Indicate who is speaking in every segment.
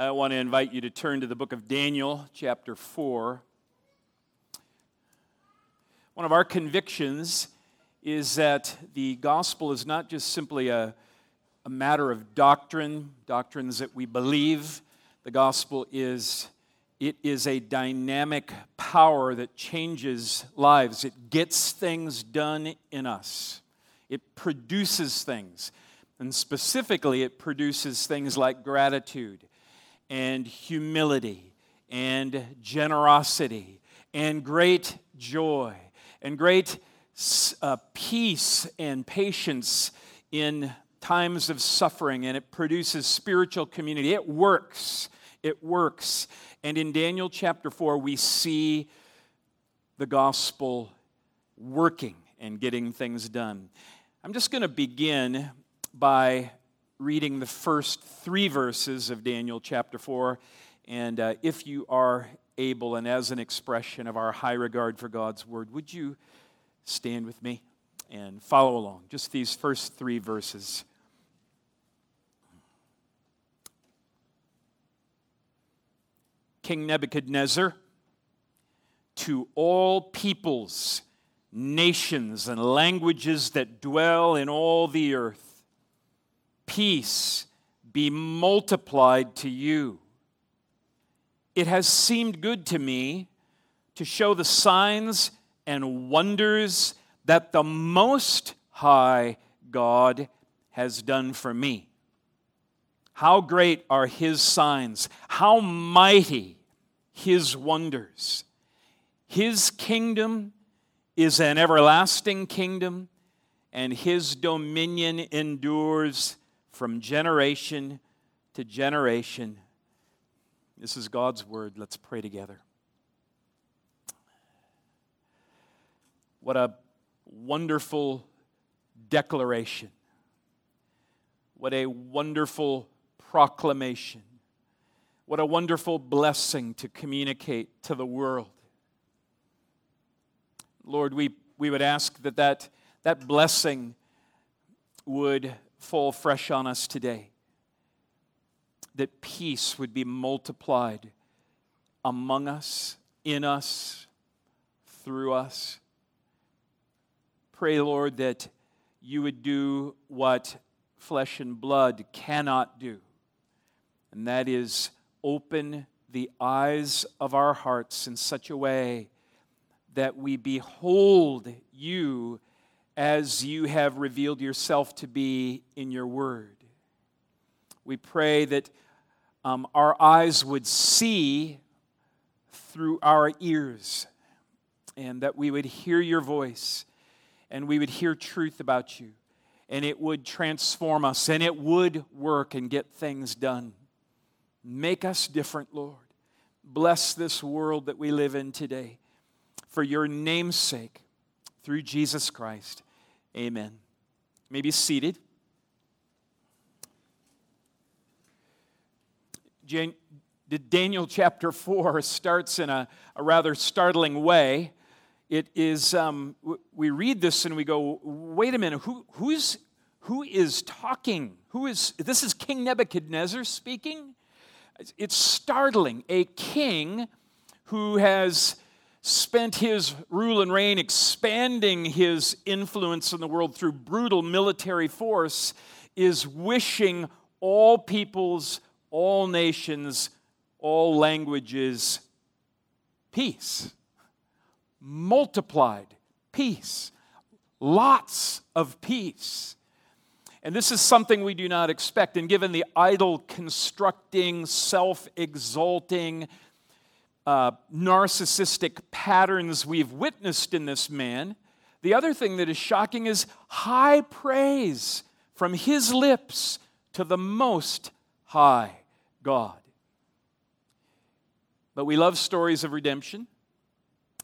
Speaker 1: I want to invite you to turn to the book of Daniel, chapter 4. One of our convictions is that the gospel is not just simply a, a matter of doctrine, doctrines that we believe. The gospel is it is a dynamic power that changes lives. It gets things done in us. It produces things. And specifically, it produces things like gratitude and humility and generosity and great joy and great uh, peace and patience in times of suffering. And it produces spiritual community. It works. It works. And in Daniel chapter 4, we see the gospel working and getting things done. I'm just going to begin by reading the first three verses of Daniel chapter 4. And uh, if you are able, and as an expression of our high regard for God's word, would you stand with me and follow along? Just these first three verses. King Nebuchadnezzar, to all peoples, nations, and languages that dwell in all the earth peace be multiplied to you. It has seemed good to me to show the signs and wonders that the Most High God has done for me. How great are His signs! How mighty His wonders! His kingdom is an everlasting kingdom, and His dominion endures from generation to generation. This is God's word. Let's pray together. What a wonderful declaration. What a wonderful proclamation. What a wonderful blessing to communicate to the world. Lord, we, we would ask that, that that blessing would fall fresh on us today. That peace would be multiplied among us, in us, through us. Pray, Lord, that you would do what flesh and blood cannot do, and that is open the eyes of our hearts in such a way that we behold you as you have revealed yourself to be in your word. We pray that um, our eyes would see through our ears and that we would hear your voice and we would hear truth about you and it would transform us and it would work and get things done. Make us different, Lord. Bless this world that we live in today for your name's sake through Jesus Christ. Amen. may be seated. Daniel chapter 4 starts in a, a rather startling way. It is, um, we read this and we go, wait a minute, who, who's, who is talking? Who is, this is King Nebuchadnezzar speaking? It's startling. A king who has spent his rule and reign expanding his influence in the world through brutal military force is wishing all peoples, all nations, all languages peace. Multiplied peace. Lots of peace. And this is something we do not expect. And given the idol constructing, self exalting, uh, narcissistic patterns we've witnessed in this man. The other thing that is shocking is high praise from his lips to the most high God. But we love stories of redemption,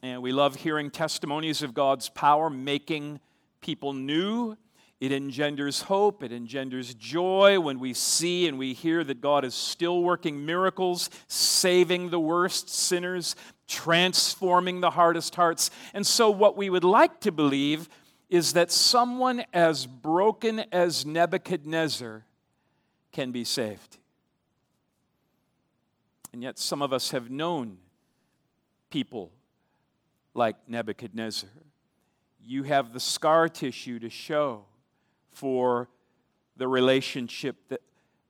Speaker 1: and we love hearing testimonies of God's power making people new it engenders hope, it engenders joy when we see and we hear that God is still working miracles, saving the worst sinners, transforming the hardest hearts. And so, what we would like to believe is that someone as broken as Nebuchadnezzar can be saved. And yet, some of us have known people like Nebuchadnezzar. You have the scar tissue to show for the relationship that,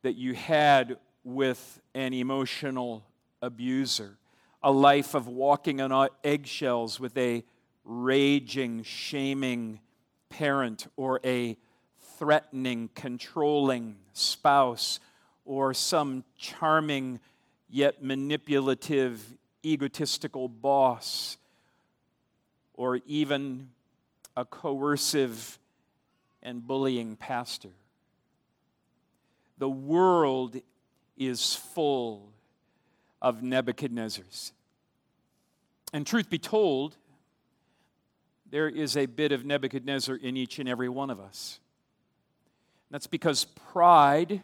Speaker 1: that you had with an emotional abuser, a life of walking on eggshells with a raging, shaming parent or a threatening, controlling spouse or some charming yet manipulative, egotistical boss or even a coercive and bullying pastor. The world is full of Nebuchadnezzars. And truth be told, there is a bit of Nebuchadnezzar in each and every one of us. That's because pride,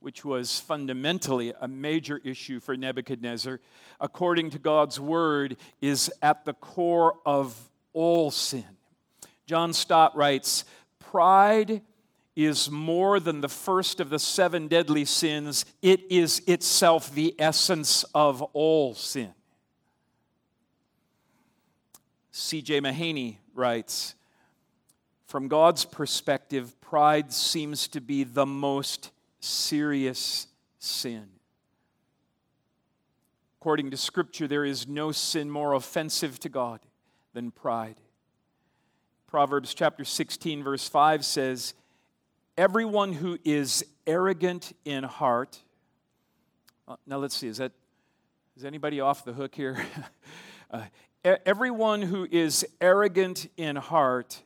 Speaker 1: which was fundamentally a major issue for Nebuchadnezzar, according to God's word, is at the core of all sin. John Stott writes Pride is more than the first of the seven deadly sins, it is itself the essence of all sin. C.J. Mahaney writes From God's perspective, pride seems to be the most serious sin. According to Scripture, there is no sin more offensive to God than pride. Proverbs chapter 16, verse 5 says, Everyone who is arrogant in heart. Uh, now let's see, is that is anybody off the hook here? uh, everyone who is arrogant in heart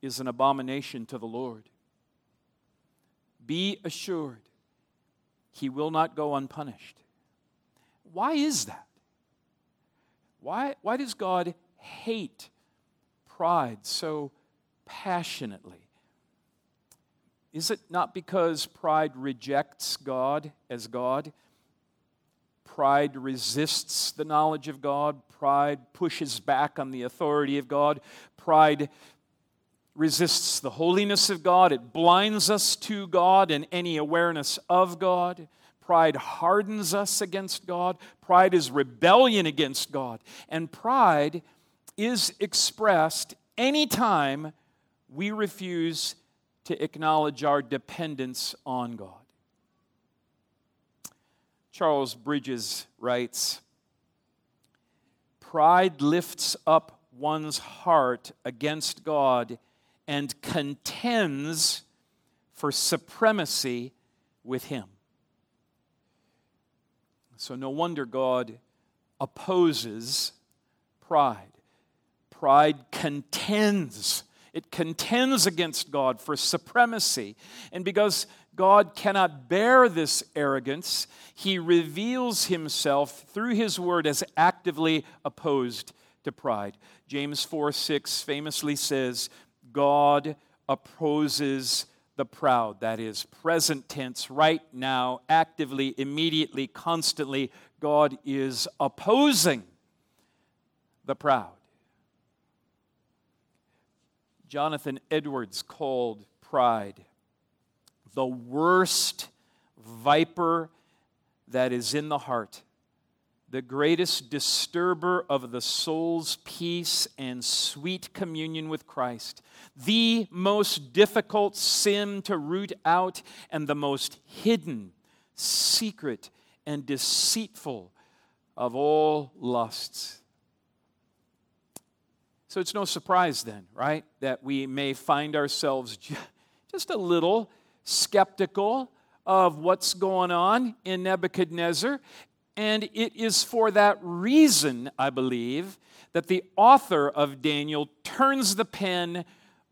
Speaker 1: is an abomination to the Lord. Be assured, he will not go unpunished. Why is that? Why, why does God hate pride so passionately? Is it not because pride rejects God as God? Pride resists the knowledge of God. Pride pushes back on the authority of God. Pride resists the holiness of God. It blinds us to God and any awareness of God. Pride hardens us against God. Pride is rebellion against God. And pride is expressed anytime we refuse to acknowledge our dependence on God. Charles Bridges writes Pride lifts up one's heart against God and contends for supremacy with Him. So, no wonder God opposes pride. Pride contends. It contends against God for supremacy. And because God cannot bear this arrogance, he reveals himself through his word as actively opposed to pride. James 4 6 famously says, God opposes the proud. That is present tense, right now, actively, immediately, constantly. God is opposing the proud. Jonathan Edwards called pride the worst viper that is in the heart the greatest disturber of the soul's peace and sweet communion with Christ, the most difficult sin to root out, and the most hidden, secret, and deceitful of all lusts. So it's no surprise then, right, that we may find ourselves just a little skeptical of what's going on in Nebuchadnezzar and it is for that reason, I believe, that the author of Daniel turns the pen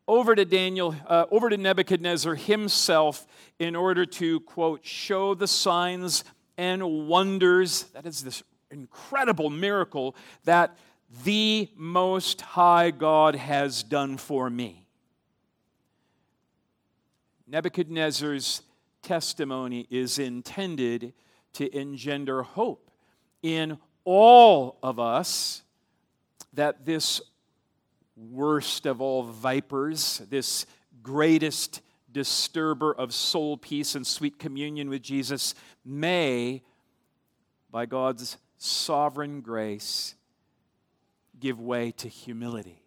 Speaker 1: over to Daniel, uh, over to Nebuchadnezzar himself in order to, quote, show the signs and wonders. That is this incredible miracle that the Most High God has done for me. Nebuchadnezzar's testimony is intended to engender hope in all of us that this worst of all vipers, this greatest disturber of soul peace and sweet communion with Jesus, may by God's sovereign grace, give way to humility.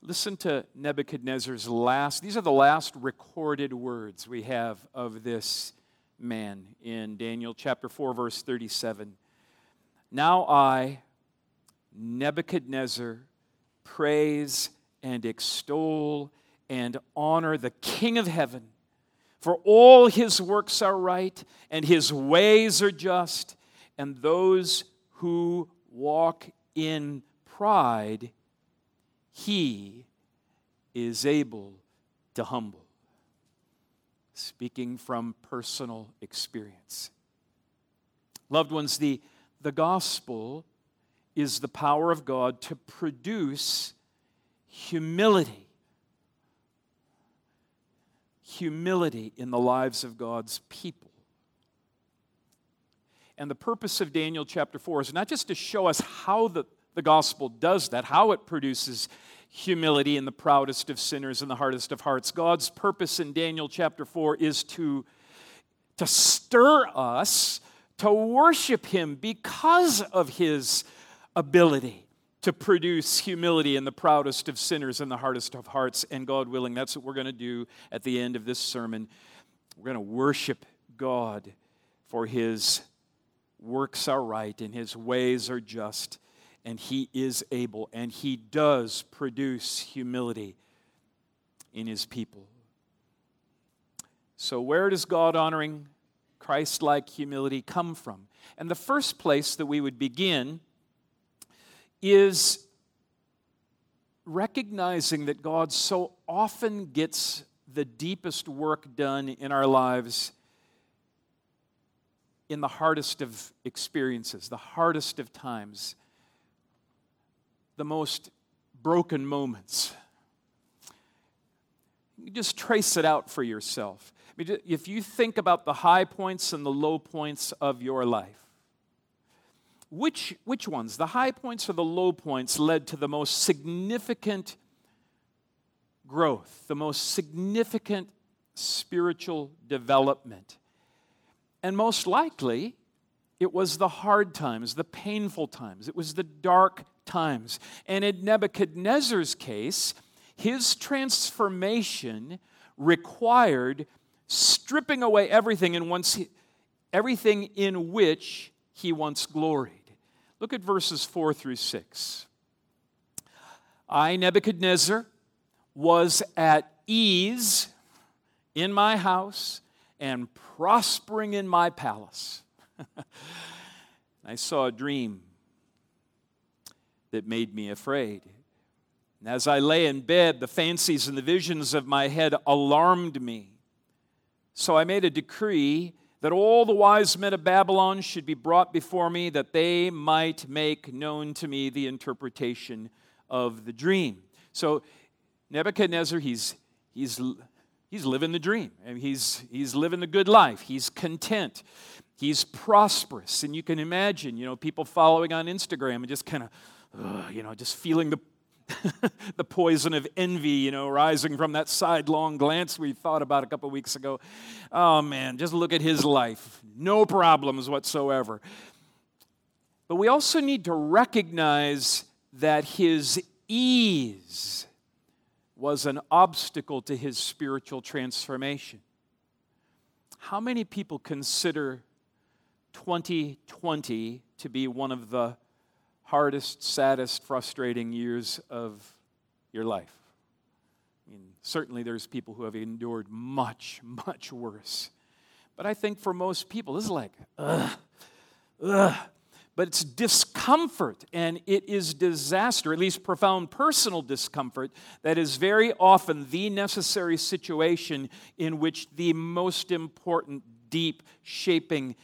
Speaker 1: Listen to Nebuchadnezzar's last, these are the last recorded words we have of this man in Daniel chapter 4, verse 37. Now I, Nebuchadnezzar, praise and extol and honor the King of heaven. For all his works are right, and his ways are just, and those who walk in pride, he is able to humble. Speaking from personal experience. Loved ones, the, the gospel is the power of God to produce humility. Humility in the lives of God's people. And the purpose of Daniel chapter 4 is not just to show us how the, the gospel does that, how it produces humility in the proudest of sinners and the hardest of hearts. God's purpose in Daniel chapter 4 is to, to stir us to worship Him because of His ability to produce humility in the proudest of sinners and the hardest of hearts. And God willing, that's what we're going to do at the end of this sermon. We're going to worship God for His works are right and His ways are just, and He is able, and He does produce humility in His people. So, where does God honoring, Christ like humility come from? And the first place that we would begin is recognizing that God so often gets the deepest work done in our lives in the hardest of experiences, the hardest of times, the most broken moments. You just trace it out for yourself. I mean, if you think about the high points and the low points of your life, which, which ones, the high points or the low points, led to the most significant growth, the most significant spiritual development? And most likely, it was the hard times, the painful times, it was the dark times. And in Nebuchadnezzar's case, his transformation required stripping away everything in once everything in which he once gloried. Look at verses 4 through 6. I, Nebuchadnezzar, was at ease in my house and prospering in my palace. I saw a dream that made me afraid. And as I lay in bed, the fancies and the visions of my head alarmed me. So I made a decree that all the wise men of Babylon should be brought before me, that they might make known to me the interpretation of the dream. So Nebuchadnezzar, he's, he's, he's living the dream. and he's, he's living the good life. He's content. He's prosperous. And you can imagine, you know, people following on Instagram and just kind of, you know, just feeling the the poison of envy, you know, rising from that sidelong glance we thought about a couple weeks ago. Oh man, just look at his life. No problems whatsoever. But we also need to recognize that his ease was an obstacle to his spiritual transformation. How many people consider 2020 to be one of the hardest, saddest, frustrating years of your life. I mean, certainly there's people who have endured much, much worse. But I think for most people, this is like, ugh, ugh. But it's discomfort and it is disaster, at least profound personal discomfort, that is very often the necessary situation in which the most important, deep, shaping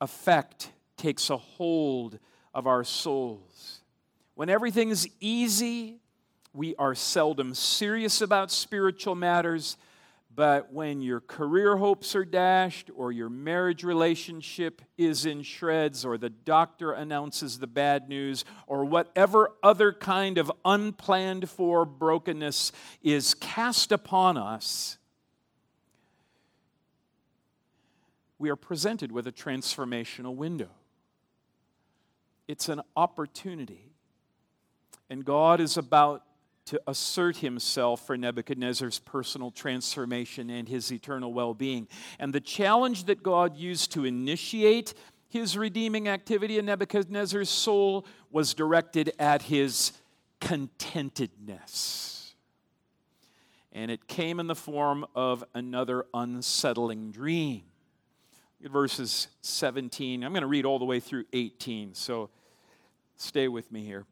Speaker 1: effect takes a hold of our souls. When everything is easy, we are seldom serious about spiritual matters. But when your career hopes are dashed, or your marriage relationship is in shreds, or the doctor announces the bad news, or whatever other kind of unplanned for brokenness is cast upon us, we are presented with a transformational window. It's an opportunity. And God is about to assert himself for Nebuchadnezzar's personal transformation and his eternal well being. And the challenge that God used to initiate his redeeming activity in Nebuchadnezzar's soul was directed at his contentedness. And it came in the form of another unsettling dream. Verses 17, I'm going to read all the way through 18, so stay with me here.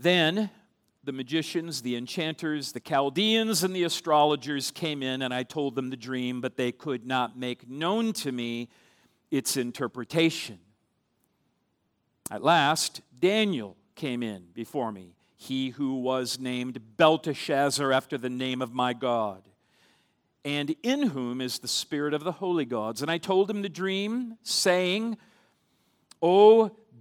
Speaker 1: Then the magicians, the enchanters, the Chaldeans, and the astrologers came in, and I told them the dream, but they could not make known to me its interpretation. At last, Daniel came in before me, he who was named Belteshazzar after the name of my God, and in whom is the spirit of the holy gods. And I told him the dream, saying, O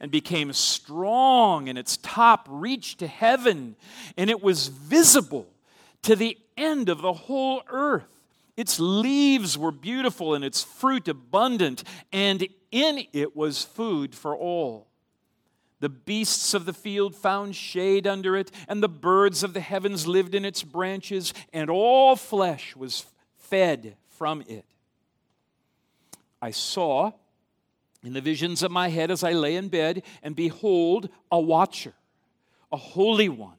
Speaker 1: and became strong, and its top reached to heaven, and it was visible to the end of the whole earth. Its leaves were beautiful and its fruit abundant, and in it was food for all. The beasts of the field found shade under it, and the birds of the heavens lived in its branches, and all flesh was fed from it. I saw in the visions of my head as I lay in bed, and behold, a watcher, a holy one,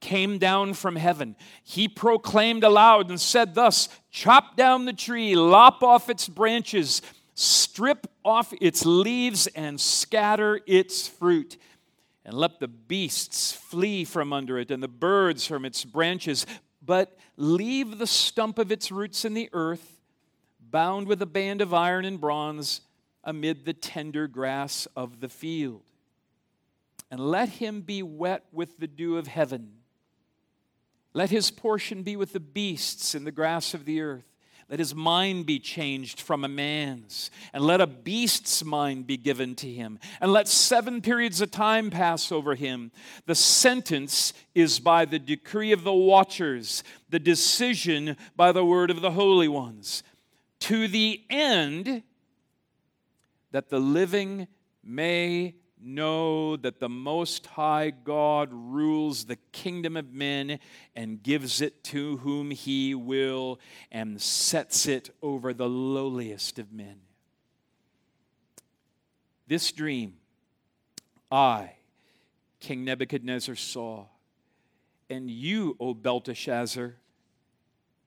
Speaker 1: came down from heaven. He proclaimed aloud and said, Thus, chop down the tree, lop off its branches, strip off its leaves, and scatter its fruit. And let the beasts flee from under it, and the birds from its branches, but leave the stump of its roots in the earth, bound with a band of iron and bronze amid the tender grass of the field. And let him be wet with the dew of heaven. Let his portion be with the beasts in the grass of the earth. Let his mind be changed from a man's, and let a beast's mind be given to him. And let seven periods of time pass over him. The sentence is by the decree of the watchers, the decision by the word of the holy ones. To the end that the living may know that the Most High God rules the kingdom of men and gives it to whom he will and sets it over the lowliest of men. This dream I, King Nebuchadnezzar, saw, and you, O Belteshazzar,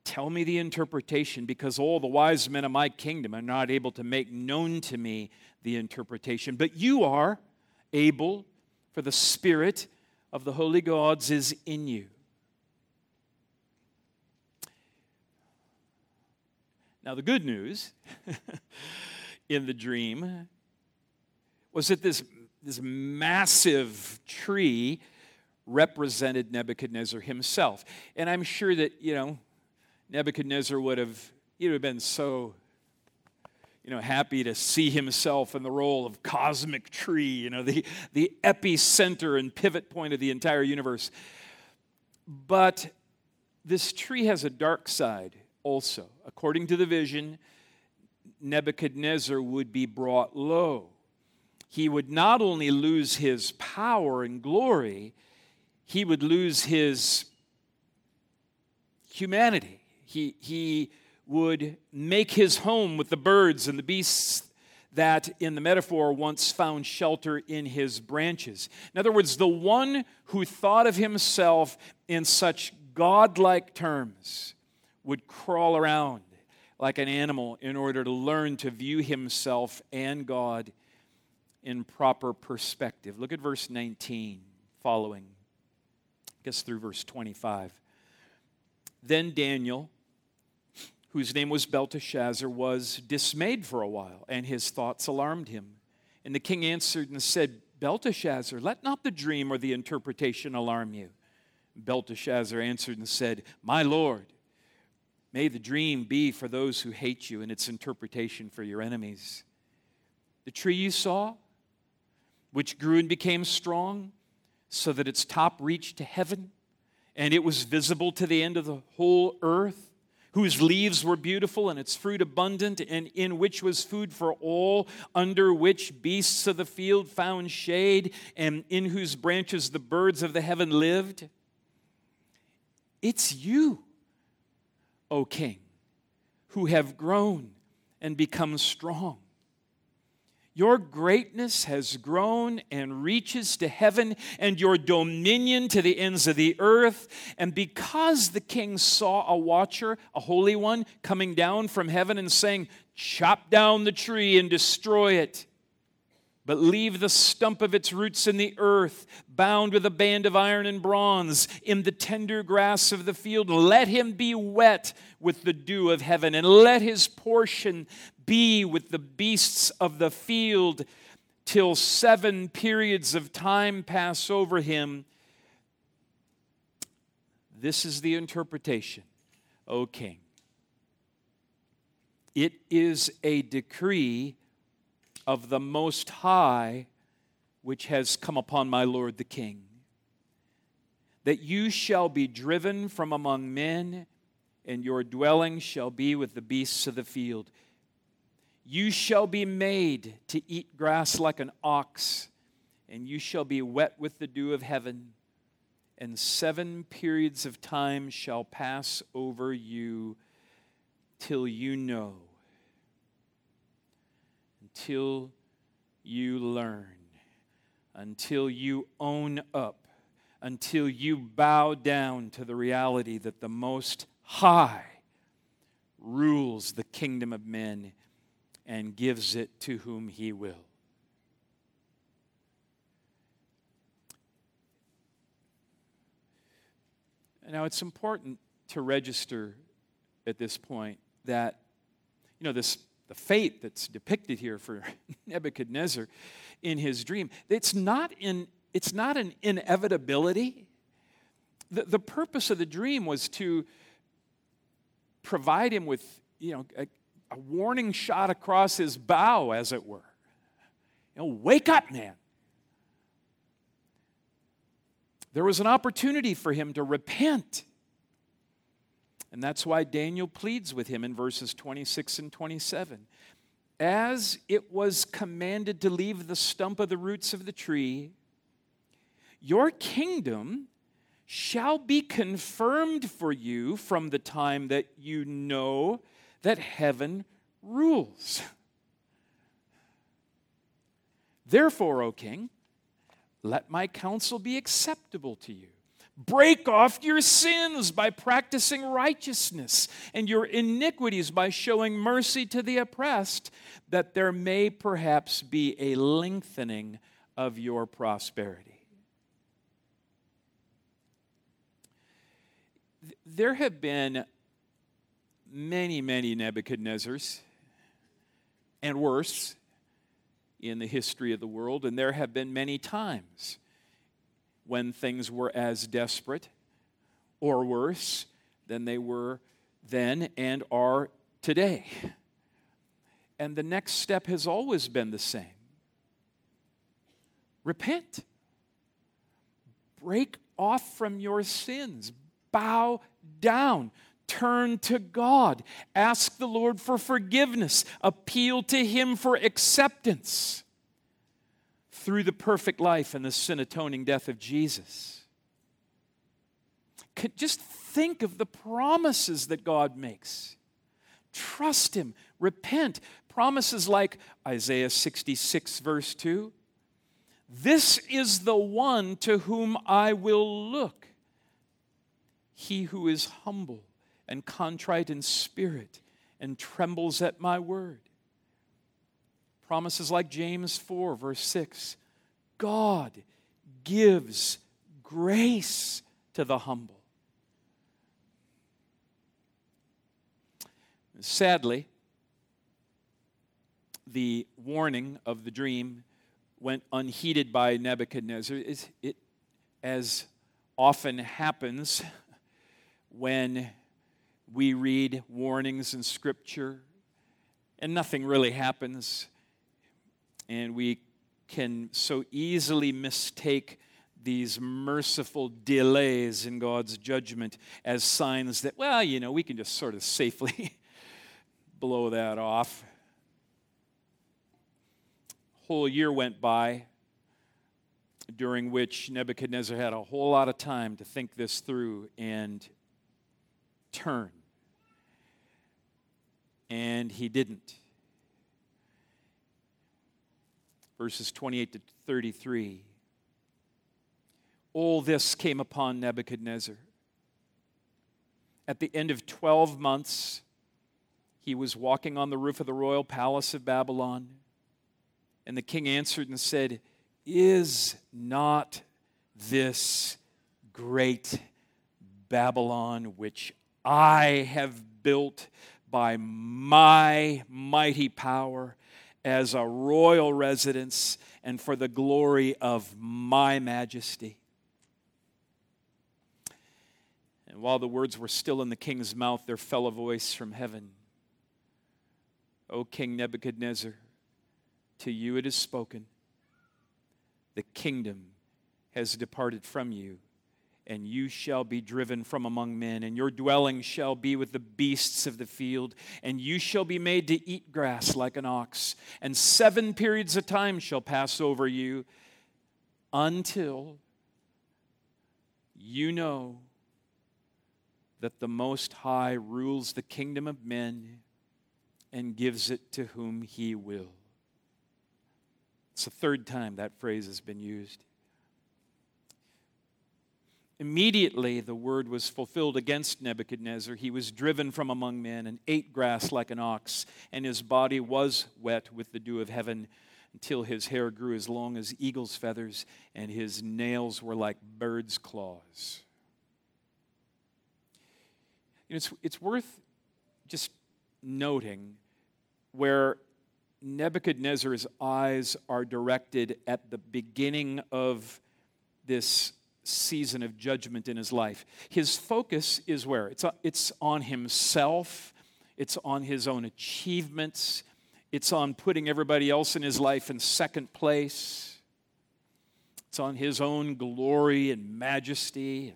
Speaker 1: Tell me the interpretation, because all the wise men of my kingdom are not able to make known to me the interpretation. But you are able, for the Spirit of the holy gods is in you. Now, the good news in the dream was that this, this massive tree represented Nebuchadnezzar himself. And I'm sure that, you know, Nebuchadnezzar would have, he would have been so, you know, happy to see himself in the role of cosmic tree, you know, the, the epicenter and pivot point of the entire universe. But this tree has a dark side also. According to the vision, Nebuchadnezzar would be brought low. He would not only lose his power and glory, he would lose his humanity he, he would make his home with the birds and the beasts that, in the metaphor, once found shelter in his branches. In other words, the one who thought of himself in such godlike terms would crawl around like an animal in order to learn to view himself and God in proper perspective. Look at verse 19 following, I guess through verse 25. Then Daniel whose name was Belteshazzar, was dismayed for a while, and his thoughts alarmed him. And the king answered and said, Belteshazzar, let not the dream or the interpretation alarm you. Belteshazzar answered and said, My Lord, may the dream be for those who hate you and its interpretation for your enemies. The tree you saw, which grew and became strong, so that its top reached to heaven, and it was visible to the end of the whole earth whose leaves were beautiful and its fruit abundant, and in which was food for all, under which beasts of the field found shade, and in whose branches the birds of the heaven lived? It's you, O King, who have grown and become strong. Your greatness has grown and reaches to heaven, and your dominion to the ends of the earth. And because the king saw a watcher, a holy one, coming down from heaven and saying, Chop down the tree and destroy it, but leave the stump of its roots in the earth, bound with a band of iron and bronze, in the tender grass of the field. Let him be wet with the dew of heaven, and let his portion be with the beasts of the field till seven periods of time pass over him. This is the interpretation, O king. It is a decree of the Most High which has come upon my Lord the King, that you shall be driven from among men, and your dwelling shall be with the beasts of the field. You shall be made to eat grass like an ox, and you shall be wet with the dew of heaven, and seven periods of time shall pass over you till you know, until you learn, until you own up, until you bow down to the reality that the Most High rules the kingdom of men and gives it to whom he will. Now, it's important to register at this point that, you know, this the fate that's depicted here for Nebuchadnezzar in his dream, it's not, it's not an inevitability. The, the purpose of the dream was to provide him with, you know, a, a warning shot across his bow, as it were. You know, wake up, man. There was an opportunity for him to repent. And that's why Daniel pleads with him in verses 26 and 27. As it was commanded to leave the stump of the roots of the tree, your kingdom shall be confirmed for you from the time that you know that heaven rules. Therefore, O king, let my counsel be acceptable to you. Break off your sins by practicing righteousness and your iniquities by showing mercy to the oppressed, that there may perhaps be a lengthening of your prosperity. There have been many, many Nebuchadnezzars and worse in the history of the world, and there have been many times when things were as desperate or worse than they were then and are today. And the next step has always been the same repent, break off from your sins, bow down Turn to God. Ask the Lord for forgiveness. Appeal to Him for acceptance through the perfect life and the sin atoning death of Jesus. Just think of the promises that God makes. Trust Him, repent. Promises like Isaiah 66, verse 2 This is the one to whom I will look, he who is humble and contrite in spirit and trembles at my word. Promises like James 4, verse 6 God gives grace to the humble. Sadly, the warning of the dream went unheeded by Nebuchadnezzar. It, it, as often happens when we read warnings in Scripture and nothing really happens, and we can so easily mistake these merciful delays in God's judgment as signs that, well, you know, we can just sort of safely blow that off. Whole year went by during which Nebuchadnezzar had a whole lot of time to think this through and turn. And he didn't. Verses 28 to 33. All this came upon Nebuchadnezzar. At the end of 12 months, he was walking on the roof of the royal palace of Babylon. And the king answered and said, Is not this great Babylon which I have built by my mighty power as a royal residence and for the glory of my majesty? And while the words were still in the king's mouth, there fell a voice from heaven. O King Nebuchadnezzar, to you it is spoken, the kingdom has departed from you, and you shall be driven from among men, and your dwelling shall be with the beasts of the field, and you shall be made to eat grass like an ox, and seven periods of time shall pass over you until you know that the Most High rules the kingdom of men and gives it to whom he will. It's the third time that phrase has been used. Immediately, the word was fulfilled against Nebuchadnezzar. He was driven from among men and ate grass like an ox, and his body was wet with the dew of heaven until his hair grew as long as eagle's feathers and his nails were like bird's claws. It's, it's worth just noting where Nebuchadnezzar's eyes are directed at the beginning of this season of judgment in his life. His focus is where? It's, it's on himself, it's on his own achievements, it's on putting everybody else in his life in second place, it's on his own glory and majesty.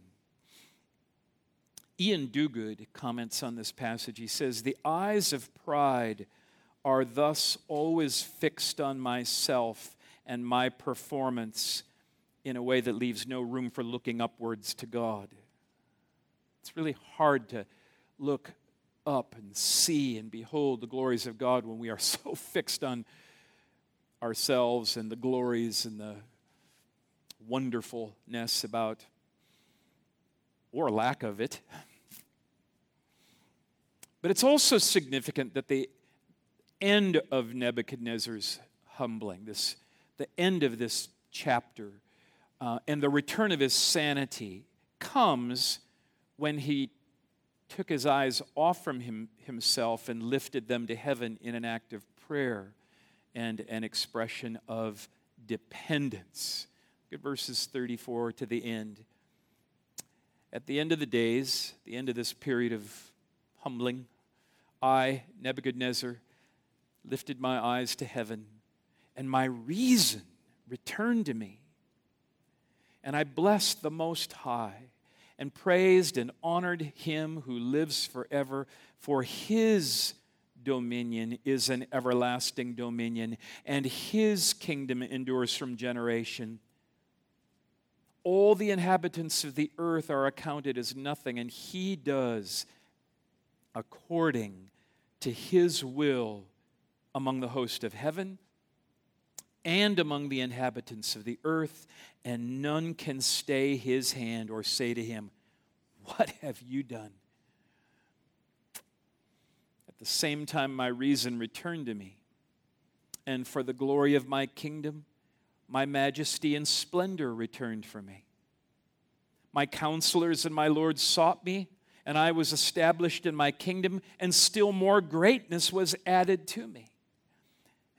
Speaker 1: Ian Duguid comments on this passage. He says, The eyes of pride are thus always fixed on myself and my performance in a way that leaves no room for looking upwards to God. It's really hard to look up and see and behold the glories of God when we are so fixed on ourselves and the glories and the wonderfulness about, or lack of it. But it's also significant that the end of Nebuchadnezzar's humbling, this, the end of this chapter, uh, and the return of his sanity comes when he took his eyes off from him, himself and lifted them to heaven in an act of prayer and an expression of dependence. Look at verses 34 to the end. At the end of the days, the end of this period of humbling, I, Nebuchadnezzar, lifted my eyes to heaven, and my reason returned to me. And I blessed the Most High and praised and honored him who lives forever, for his dominion is an everlasting dominion, and his kingdom endures from generation. All the inhabitants of the earth are accounted as nothing, and he does according to his will among the host of heaven and among the inhabitants of the earth, and none can stay his hand or say to him, What have you done? At the same time, my reason returned to me, and for the glory of my kingdom, my majesty and splendor returned for me. My counselors and my lords sought me and I was established in my kingdom, and still more greatness was added to me.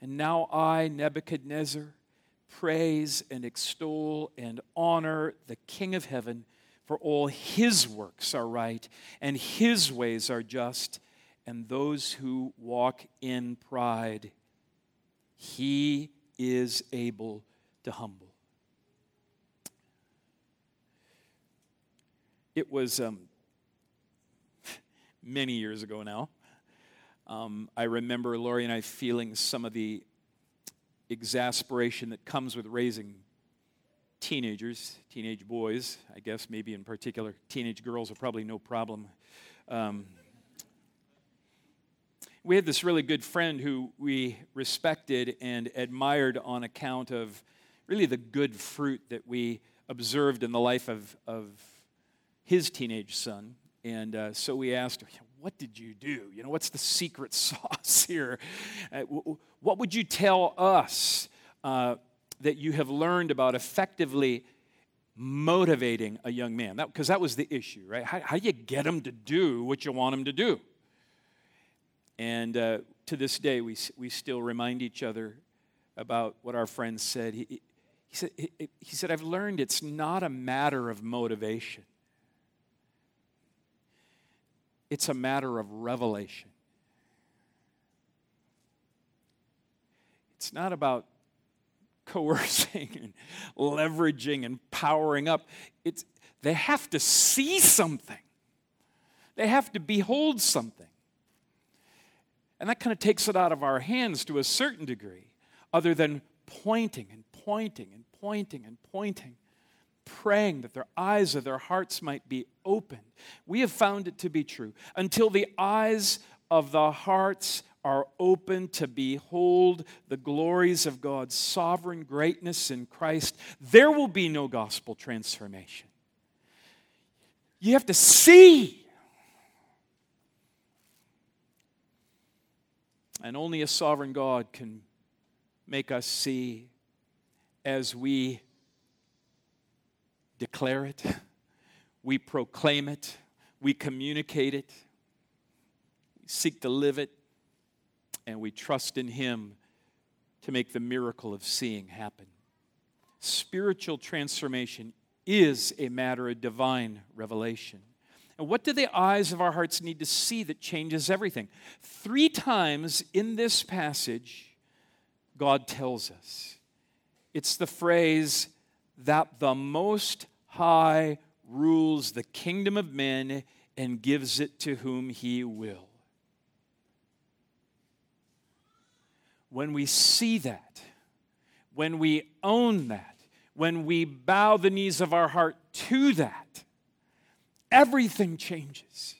Speaker 1: And now I, Nebuchadnezzar, praise and extol and honor the King of heaven, for all his works are right, and his ways are just, and those who walk in pride, he is able to humble. It was um, many years ago now. Um, I remember Lori and I feeling some of the exasperation that comes with raising teenagers, teenage boys, I guess, maybe in particular. Teenage girls are probably no problem. Um, we had this really good friend who we respected and admired on account of really the good fruit that we observed in the life of, of his teenage son. And uh, so we asked, What did you do? You know, what's the secret sauce here? Uh, what would you tell us uh, that you have learned about effectively motivating a young man? Because that, that, was the issue, right? How, how, do you get him to do what you want him to do? And uh, to this day, we, we still remind each other about what our friend said. He, he, said, he, he said, I've learned it's not a matter of motivation it's a matter of revelation. It's not about coercing and leveraging and powering up. It's, they have to see something, they have to behold something. And that kind of takes it out of our hands to a certain degree, other than pointing and pointing and pointing and pointing praying that their eyes of their hearts might be opened. We have found it to be true. Until the eyes of the hearts are open to behold the glories of God's sovereign greatness in Christ, there will be no gospel transformation. You have to see. And only a sovereign God can make us see as we declare it, we proclaim it, we communicate it, we seek to live it, and we trust in Him to make the miracle of seeing happen. Spiritual transformation is a matter of divine revelation. And what do the eyes of our hearts need to see that changes everything? Three times in this passage, God tells us. It's the phrase that the Most High rules the kingdom of men and gives it to whom he will. When we see that, when we own that, when we bow the knees of our heart to that, everything changes.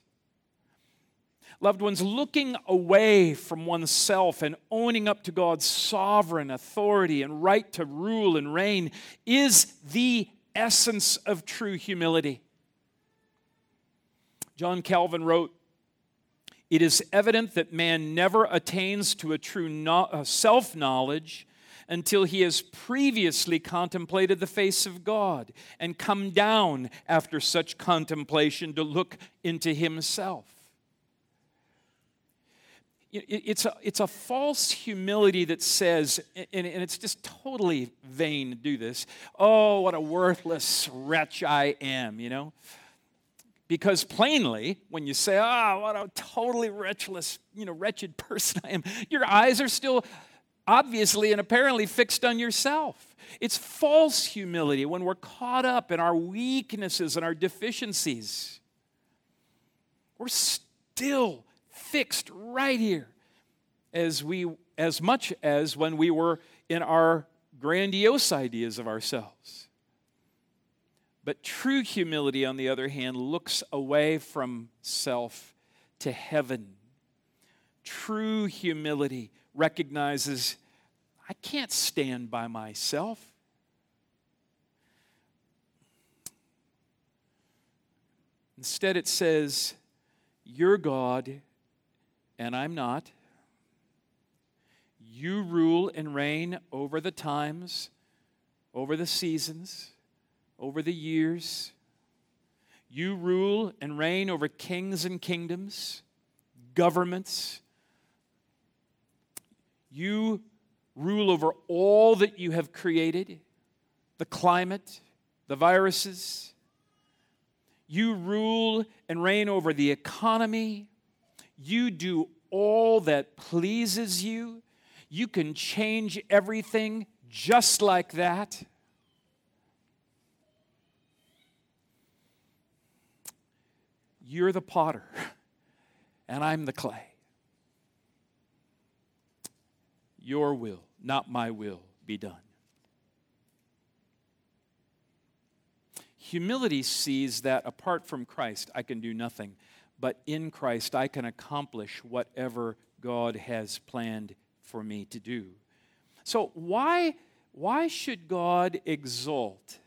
Speaker 1: Loved ones, looking away from oneself and owning up to God's sovereign authority and right to rule and reign is the essence of true humility. John Calvin wrote, It is evident that man never attains to a true no- self knowledge until he has previously contemplated the face of God and come down after such contemplation to look into himself. It's a, it's a false humility that says, and, it's just totally vain to do this, oh, what a worthless wretch I am, you know? Because plainly, when you say, oh, what a totally wretchless, you know, wretched person I am, your eyes are still obviously and apparently fixed on yourself. It's false humility when we're caught up in our weaknesses and our deficiencies. We're still fixed right here as we as much as when we were in our grandiose ideas of ourselves. But true humility, on the other hand, looks away from self to heaven. True humility recognizes I can't stand by myself. Instead, it says, You're God and I'm not. You rule and reign over the times, over the seasons, over the years. You rule and reign over kings and kingdoms, governments. You rule over all that you have created the climate, the viruses. You rule and reign over the economy. You do all that pleases you. You can change everything just like that. You're the potter, and I'm the clay. Your will, not my will, be done. Humility sees that apart from Christ, I can do nothing, but in Christ, I can accomplish whatever God has planned for me to do. So, why, why should God exalt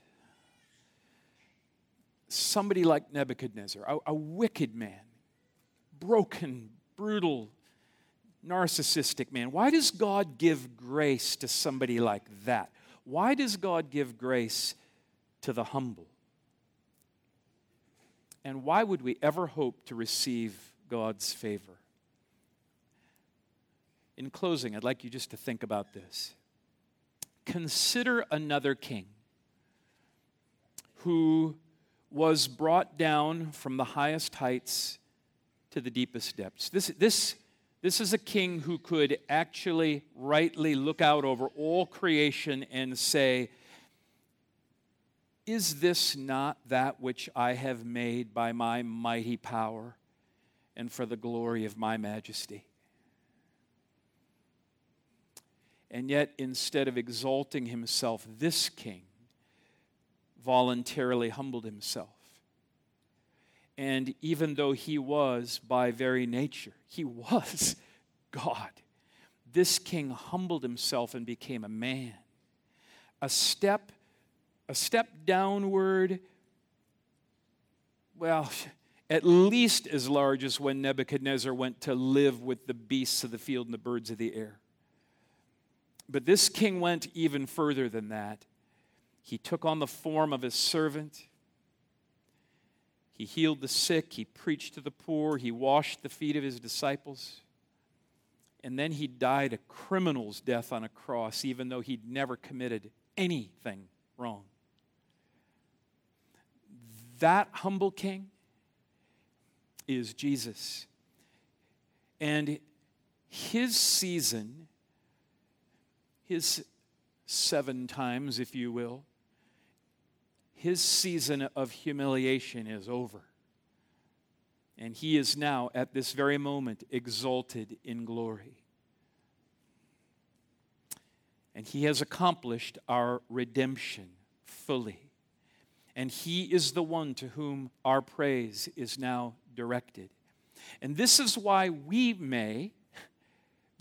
Speaker 1: somebody like Nebuchadnezzar, a, a wicked man, broken, brutal, narcissistic man? Why does God give grace to somebody like that? Why does God give grace to the humble? And why would we ever hope to receive God's favor? In closing, I'd like you just to think about this. Consider another king who was brought down from the highest heights to the deepest depths. This, this, this is a king who could actually rightly look out over all creation and say, Is this not that which I have made by my mighty power and for the glory of my majesty? And yet, instead of exalting himself, this king voluntarily humbled himself. And even though he was, by very nature, he was God, this king humbled himself and became a man. A step, a step downward, well, at least as large as when Nebuchadnezzar went to live with the beasts of the field and the birds of the air. But this king went even further than that. He took on the form of his servant. He healed the sick. He preached to the poor. He washed the feet of his disciples. And then he died a criminal's death on a cross, even though he'd never committed anything wrong. That humble king is Jesus. And his season, his seven times, if you will, his season of humiliation is over. And he is now, at this very moment, exalted in glory. And he has accomplished our redemption fully. And he is the one to whom our praise is now directed. And this is why we may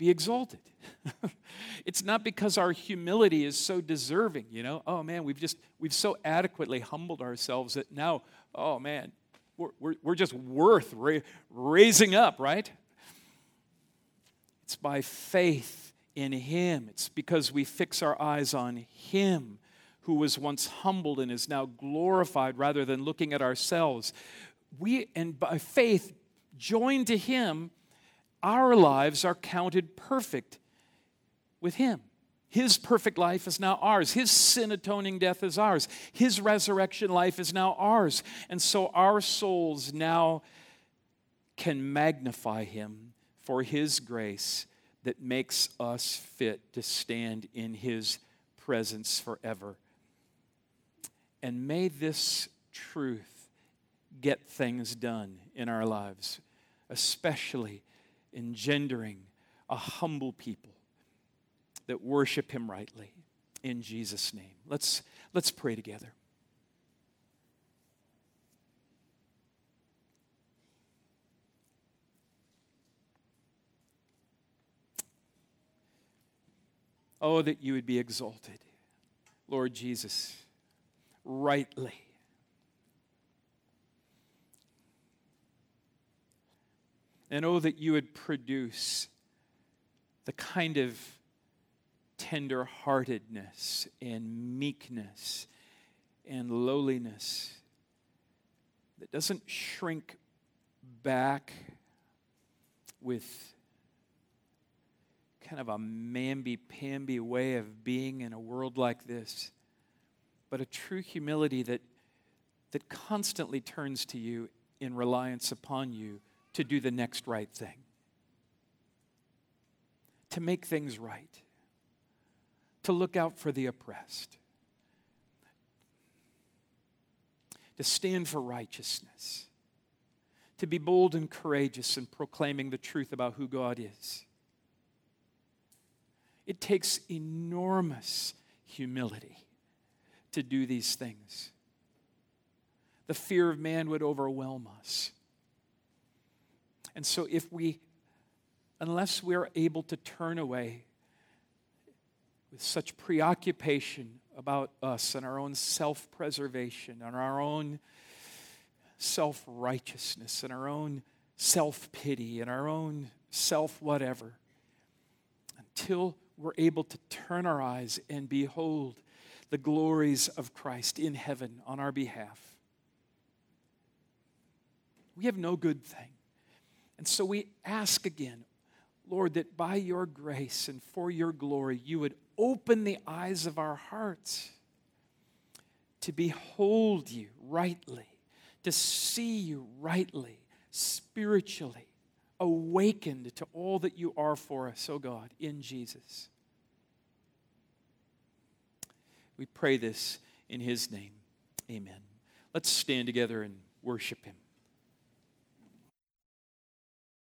Speaker 1: be exalted. it's not because our humility is so deserving, you know. Oh man, we've just we've so adequately humbled ourselves that now, oh man, we're, we're, we're just worth ra- raising up, right? It's by faith in Him. It's because we fix our eyes on Him who was once humbled and is now glorified rather than looking at ourselves. We, and by faith, joined to Him, our lives are counted perfect with Him. His perfect life is now ours. His sin atoning death is ours. His resurrection life is now ours. And so our souls now can magnify Him for His grace that makes us fit to stand in His presence forever. And may this truth get things done in our lives, especially engendering a humble people that worship him rightly in Jesus' name. Let's, let's pray together. Oh, that you would be exalted, Lord Jesus, rightly. And oh, that you would produce the kind of tenderheartedness and meekness and lowliness that doesn't shrink back with kind of a mamby-pamby way of being in a world like this, but a true humility that, that constantly turns to you in reliance upon you to do the next right thing, to make things right, to look out for the oppressed, to stand for righteousness, to be bold and courageous in proclaiming the truth about who God is. It takes enormous humility to do these things. The fear of man would overwhelm us. And so, if we, unless we're able to turn away with such preoccupation about us and our own self preservation and our own self righteousness and our own self pity and our own self whatever, until we're able to turn our eyes and behold the glories of Christ in heaven on our behalf. We have no good thing. And so we ask again, Lord, that by your grace and for your glory, you would open the eyes of our hearts to behold you rightly, to see you rightly, spiritually, awakened to all that you are for us, oh God, in Jesus. We pray this in his name. Amen. Let's stand together and worship him.